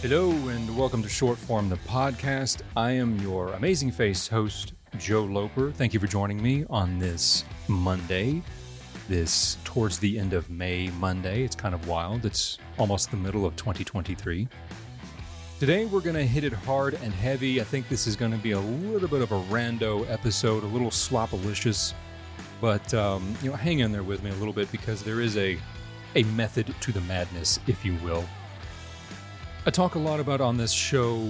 Hello, and welcome to Short Form, the podcast. I am your amazing face host, Joe Loper. Thank you for joining me on this Monday, this towards the end of May Monday. It's kind of wild. It's almost the middle of 2023. Today, we're going to hit it hard and heavy. I think this is going to be a little bit of a rando episode, a little slopalicious, but um, you know, hang in there with me a little bit because there is a a method to the madness, if you will. I talk a lot about on this show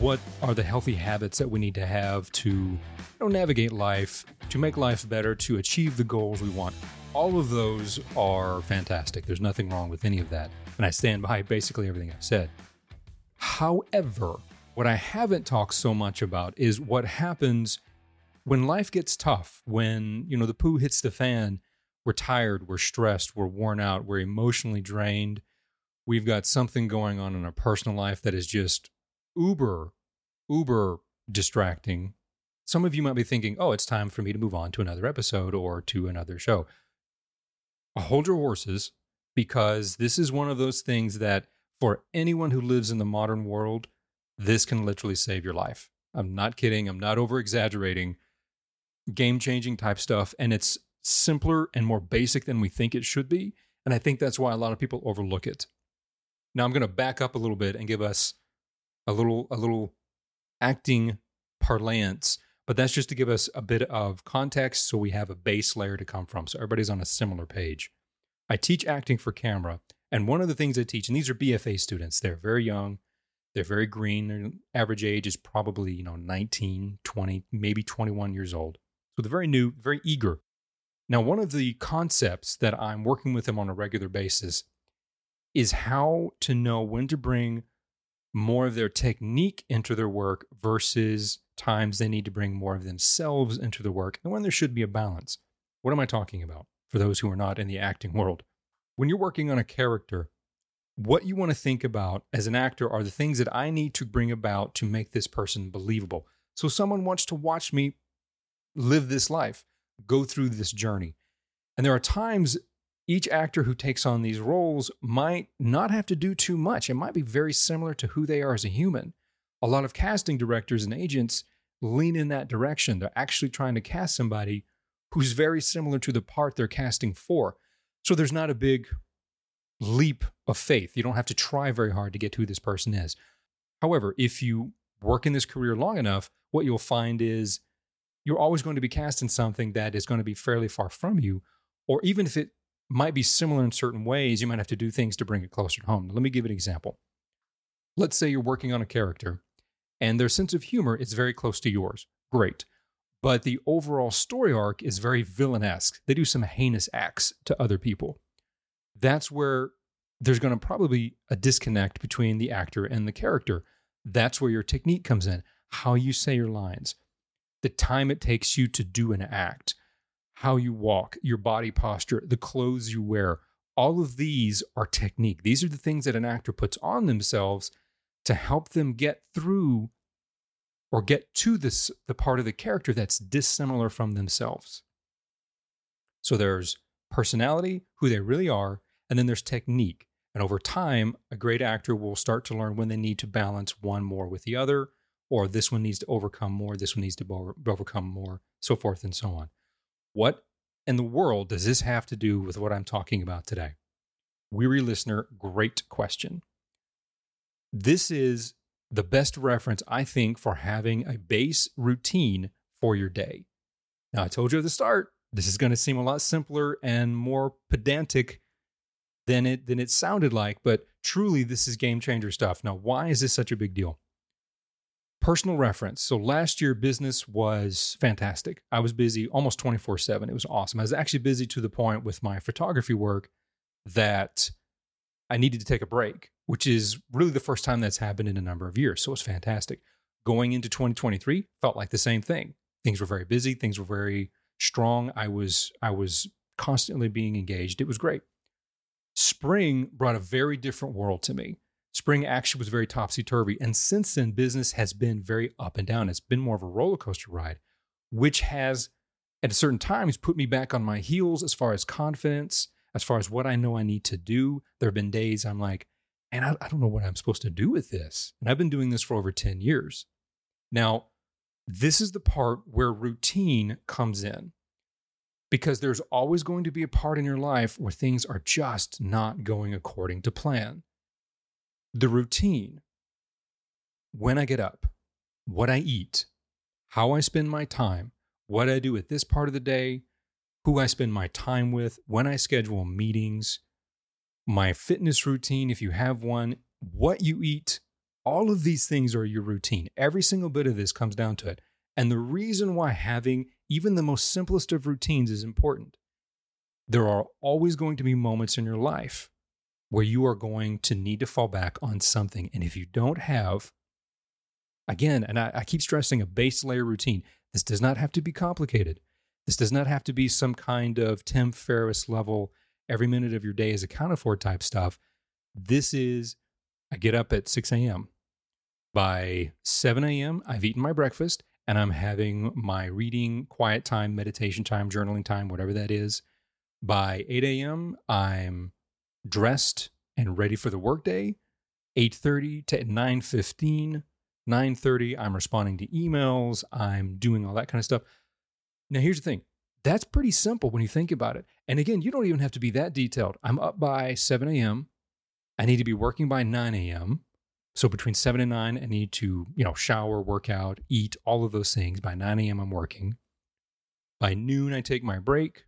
what are the healthy habits that we need to have to you know, navigate life, to make life better, to achieve the goals we want. All of those are fantastic. There's nothing wrong with any of that. And I stand by basically everything I've said. However, what I haven't talked so much about is what happens when life gets tough, when, you know, the poo hits the fan, we're tired, we're stressed, we're worn out, we're emotionally drained, we've got something going on in our personal life that is just uber, uber distracting. Some of you might be thinking, oh, it's time for me to move on to another episode or to another show. Hold your horses because this is one of those things that for anyone who lives in the modern world, this can literally save your life. I'm not kidding. I'm not over exaggerating. Game changing type stuff. And it's simpler and more basic than we think it should be. And I think that's why a lot of people overlook it. Now I'm going to back up a little bit and give us a little a little acting parlance, but that's just to give us a bit of context so we have a base layer to come from so everybody's on a similar page. I teach acting for camera, and one of the things I teach and these are BFA students, they're very young, they're very green, their average age is probably, you know, 19, 20, maybe 21 years old. So they're very new, very eager. Now, one of the concepts that I'm working with them on a regular basis is how to know when to bring more of their technique into their work versus times they need to bring more of themselves into the work and when there should be a balance. What am I talking about for those who are not in the acting world? When you're working on a character, what you want to think about as an actor are the things that I need to bring about to make this person believable. So someone wants to watch me live this life, go through this journey. And there are times each actor who takes on these roles might not have to do too much. It might be very similar to who they are as a human. A lot of casting directors and agents lean in that direction. They're actually trying to cast somebody who's very similar to the part they're casting for. So there's not a big leap of faith. You don't have to try very hard to get who this person is. However, if you work in this career long enough, what you'll find is you're always going to be cast in something that is going to be fairly far from you, or even if it might be similar in certain ways. You might have to do things to bring it closer to home. Let me give an example. Let's say you're working on a character and their sense of humor is very close to yours. Great. But the overall story arc is very villainesque. They do some heinous acts to other people. That's where there's going to probably be a disconnect between the actor and the character. That's where your technique comes in, how you say your lines, the time it takes you to do an act, how you walk, your body posture, the clothes you wear. All of these are technique. These are the things that an actor puts on themselves to help them get through or get to this the part of the character that's dissimilar from themselves. So there's personality, who they really are, and then there's technique. And over time, a great actor will start to learn when they need to balance one more with the other, or this one needs to overcome more, this one needs to overcome more, so forth and so on. What in the world does this have to do with what I'm talking about today? Weary listener, great question. This is the best reference, I think, for having a base routine for your day. Now, I told you at the start, this is going to seem a lot simpler and more pedantic than it than it sounded like, but truly this is game changer stuff. Now, why is this such a big deal? Personal reference. So last year, business was fantastic. I was busy almost 24 7. It was awesome. I was actually busy to the point with my photography work that I needed to take a break, which is really the first time that's happened in a number of years. So it was fantastic. Going into 2023 felt like the same thing. Things were very busy, things were very strong. I was I was constantly being engaged. It was great. Spring brought a very different world to me spring actually was very topsy turvy. And since then, business has been very up and down. It's been more of a roller coaster ride, which has at certain times put me back on my heels as far as confidence, as far as what I know I need to do. There have been days I'm like, and I, I don't know what I'm supposed to do with this. And I've been doing this for over 10 years. Now, this is the part where routine comes in because there's always going to be a part in your life where things are just not going according to plan. The routine, when I get up, what I eat, how I spend my time, what I do at this part of the day, who I spend my time with, when I schedule meetings, my fitness routine, if you have one, what you eat, all of these things are your routine. Every single bit of this comes down to it. And the reason why having even the most simplest of routines is important. There are always going to be moments in your life where you are going to need to fall back on something. And if you don't have, again, and I, I keep stressing a base layer routine, this does not have to be complicated. This does not have to be some kind of Tim Ferriss level, every minute of your day is accounted for type stuff. This is, I get up at 6 a.m. By 7 a.m., I've eaten my breakfast and I'm having my reading, quiet time, meditation time, journaling time, whatever that is. By 8 a.m., I'm dressed and ready for the workday. 8:30 to 9:15, 9:30, I'm responding to emails, I'm doing all that kind of stuff. Now, here's the thing. That's pretty simple when you think about it. And again, you don't even have to be that detailed. I'm up by 7 a.m. I need to be working by 9 a.m. So between 7 and 9, I need to, you know, shower, work out, eat, all of those things. By 9 a.m., I'm working. By noon, I take my break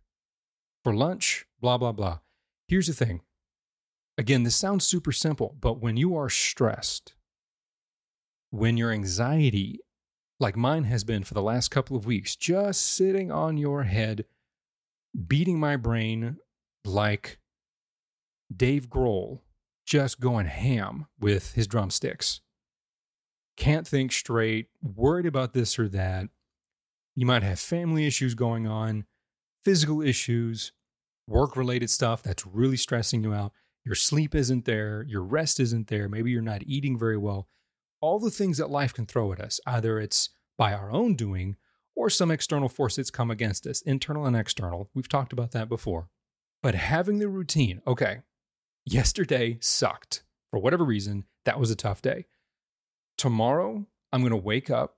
for lunch, blah, blah, blah. Here's the thing. Again, this sounds super simple, but when you are stressed, when your anxiety, like mine has been for the last couple of weeks, just sitting on your head, beating my brain like Dave Grohl just going ham with his drumsticks. Can't think straight, worried about this or that. You might have family issues going on, physical issues, work related stuff that's really stressing you out. Your sleep isn't there, your rest isn't there, maybe you're not eating very well. All the things that life can throw at us, either it's by our own doing or some external force that's come against us, internal and external. We've talked about that before. But having the routine, okay, yesterday sucked. For whatever reason, that was a tough day. Tomorrow, I'm going to wake up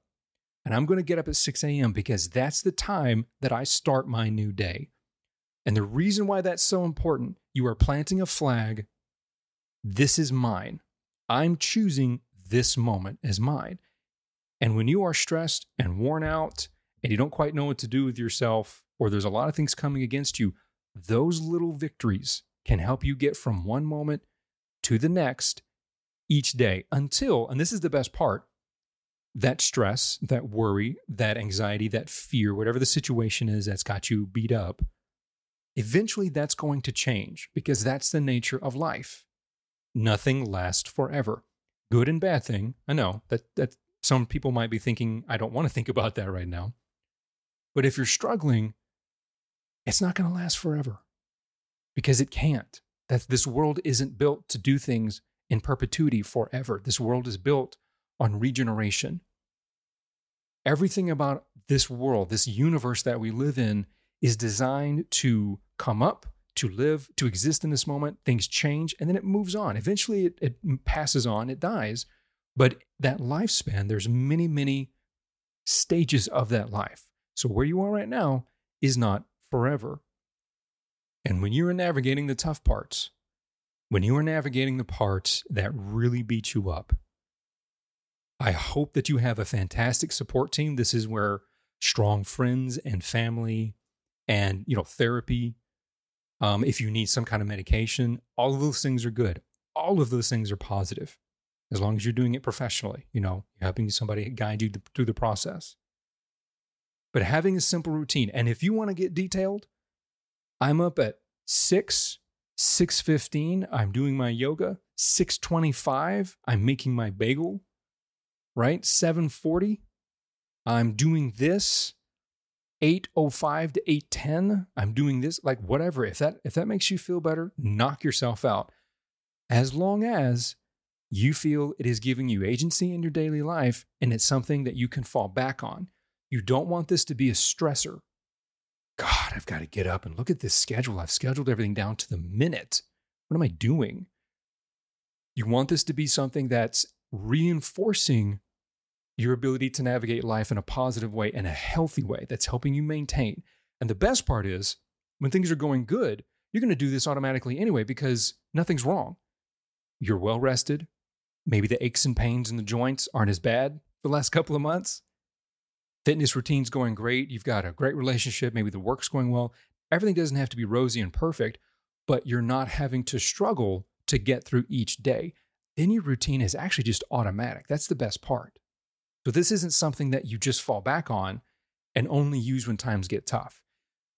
and I'm going to get up at 6 a.m. because that's the time that I start my new day. And the reason why that's so important, you are planting a flag. This is mine. I'm choosing this moment as mine. And when you are stressed and worn out and you don't quite know what to do with yourself, or there's a lot of things coming against you, those little victories can help you get from one moment to the next each day until, and this is the best part, that stress, that worry, that anxiety, that fear, whatever the situation is that's got you beat up, eventually that's going to change because that's the nature of life. Nothing lasts forever. Good and bad thing. I know that that some people might be thinking I don't want to think about that right now. But if you're struggling, it's not going to last forever because it can't. That this world isn't built to do things in perpetuity forever. This world is built on regeneration. Everything about this world, this universe that we live in, is designed to come up, to live, to exist in this moment. Things change and then it moves on. Eventually it, it passes on, it dies. But that lifespan, there's many, many stages of that life. So where you are right now is not forever. And when you are navigating the tough parts, when you are navigating the parts that really beat you up, I hope that you have a fantastic support team. This is where strong friends and family and, you know, therapy, um, if you need some kind of medication, all of those things are good. All of those things are positive as long as you're doing it professionally, you know, helping somebody guide you through the process. But having a simple routine, and if you want to get detailed, I'm up at 6, 6:15, I'm doing my yoga. 6:25, I'm making my bagel. Right? 7:40, I'm doing this. 8:05 to 8:10, I'm doing this. Like whatever. If that if that makes you feel better, knock yourself out. As long as you feel it is giving you agency in your daily life and it's something that you can fall back on. You don't want this to be a stressor God, I've got to get up and look at this schedule. I've scheduled everything down to the minute. What am I doing? You want this to be something that's reinforcing your ability to navigate life in a positive way and a healthy way that's helping you maintain. And the best part is when things are going good, you're going to do this automatically anyway because nothing's wrong. You're well rested. Maybe the aches and pains in the joints aren't as bad the last couple of months. Fitness routine's going great. You've got a great relationship. Maybe the work's going well. Everything doesn't have to be rosy and perfect, but you're not having to struggle to get through each day. Then your routine is actually just automatic. That's the best part. So this isn't something that you just fall back on and only use when times get tough.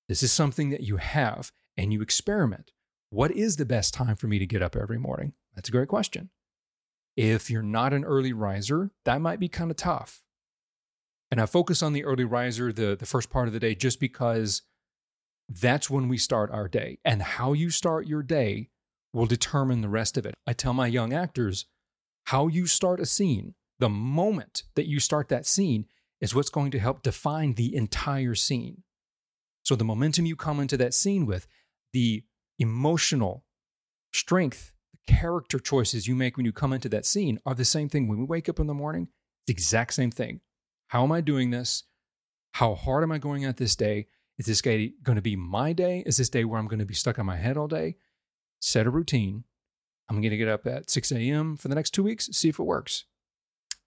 This is something that you have and you experiment. What is the best time for me to get up every morning? That's a great question. If you're not an early riser, that might be kind of tough. And I focus on the early riser, the, the first part of the day, just because that's when we start our day. And how you start your day will determine the rest of it. I tell my young actors how you start a scene, the moment that you start that scene, is what's going to help define the entire scene. So the momentum you come into that scene with, the emotional strength, the character choices you make when you come into that scene are the same thing when we wake up in the morning. The exact same thing. How am I doing this? How hard am I going at this day? Is this day going to be my day? Is this day where I'm going to be stuck on my head all day? Set a routine. I'm going to get up at 6 a.m. for the next two weeks, see if it works.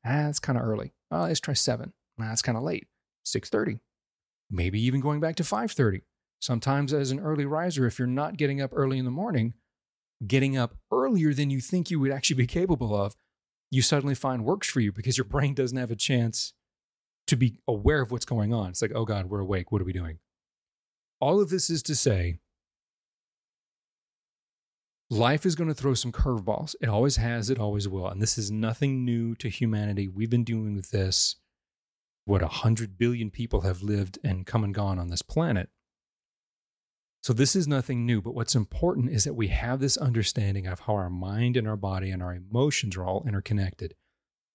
Ah, kind of early. Oh, let's try 7. Ah, kind of late. 6.30. Maybe even going back to 5.30. Sometimes as an early riser, if you're not getting up early in the morning, getting up earlier than you think you would actually be capable of, you suddenly find works for you because your brain doesn't have a chance to be aware of what's going on. It's like, oh God, we're awake. What are we doing? All of this is to say, life is going to throw some curveballs. It always has, it always will. And this is nothing new to humanity. We've been with this. What, 100 billion people have lived and come and gone on this planet. So, this is nothing new, but what's important is that we have this understanding of how our mind and our body and our emotions are all interconnected.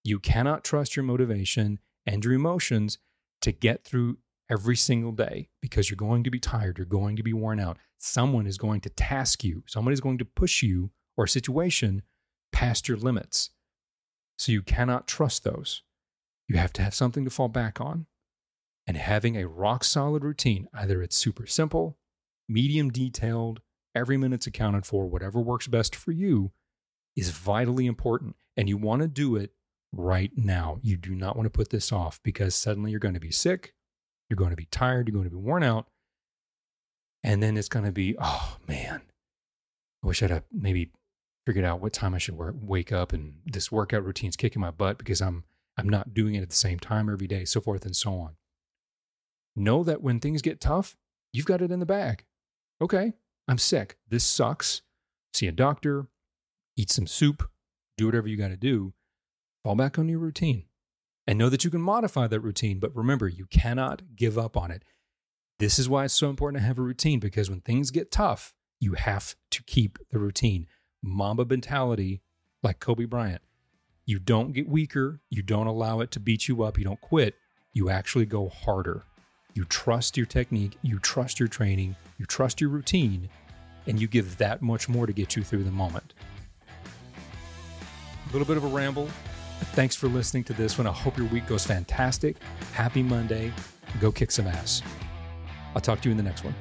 You cannot trust your motivation and your emotions to get through every single day because you're going to be tired, you're going to be worn out. Someone is going to task you, someone is going to push you or a situation past your limits. So you cannot trust those. You have to have something to fall back on. And having a rock solid routine, either it's super simple, medium detailed, every minute's accounted for, whatever works best for you, is vitally important. And you want to do it right now. You do not want to put this off because suddenly you're going to be sick you're going to be tired. You're going to be worn out. And then it's going to be, oh man, I wish I'd have maybe figured out what time I should work, wake up and this workout routine's kicking my butt because I'm I'm not doing it at the same time every day, so forth and so on. Know that when things get tough, you've got it in the bag. Okay, I'm sick. This sucks. See a doctor, eat some soup, do whatever you got to do. Fall back on your routine and know that you can modify that routine. But remember, you cannot give up on it. This is why it's so important to have a routine because when things get tough, you have to keep the routine. Mamba mentality, like Kobe Bryant. You don't get weaker. You don't allow it to beat you up. You don't quit. You actually go harder. You trust your technique. You trust your training. You trust your routine. And you give that much more to get you through the moment. A little bit of a ramble, Thanks for listening to this one. I hope your week goes fantastic. Happy Monday. Go kick some ass. I'll talk to you in the next one.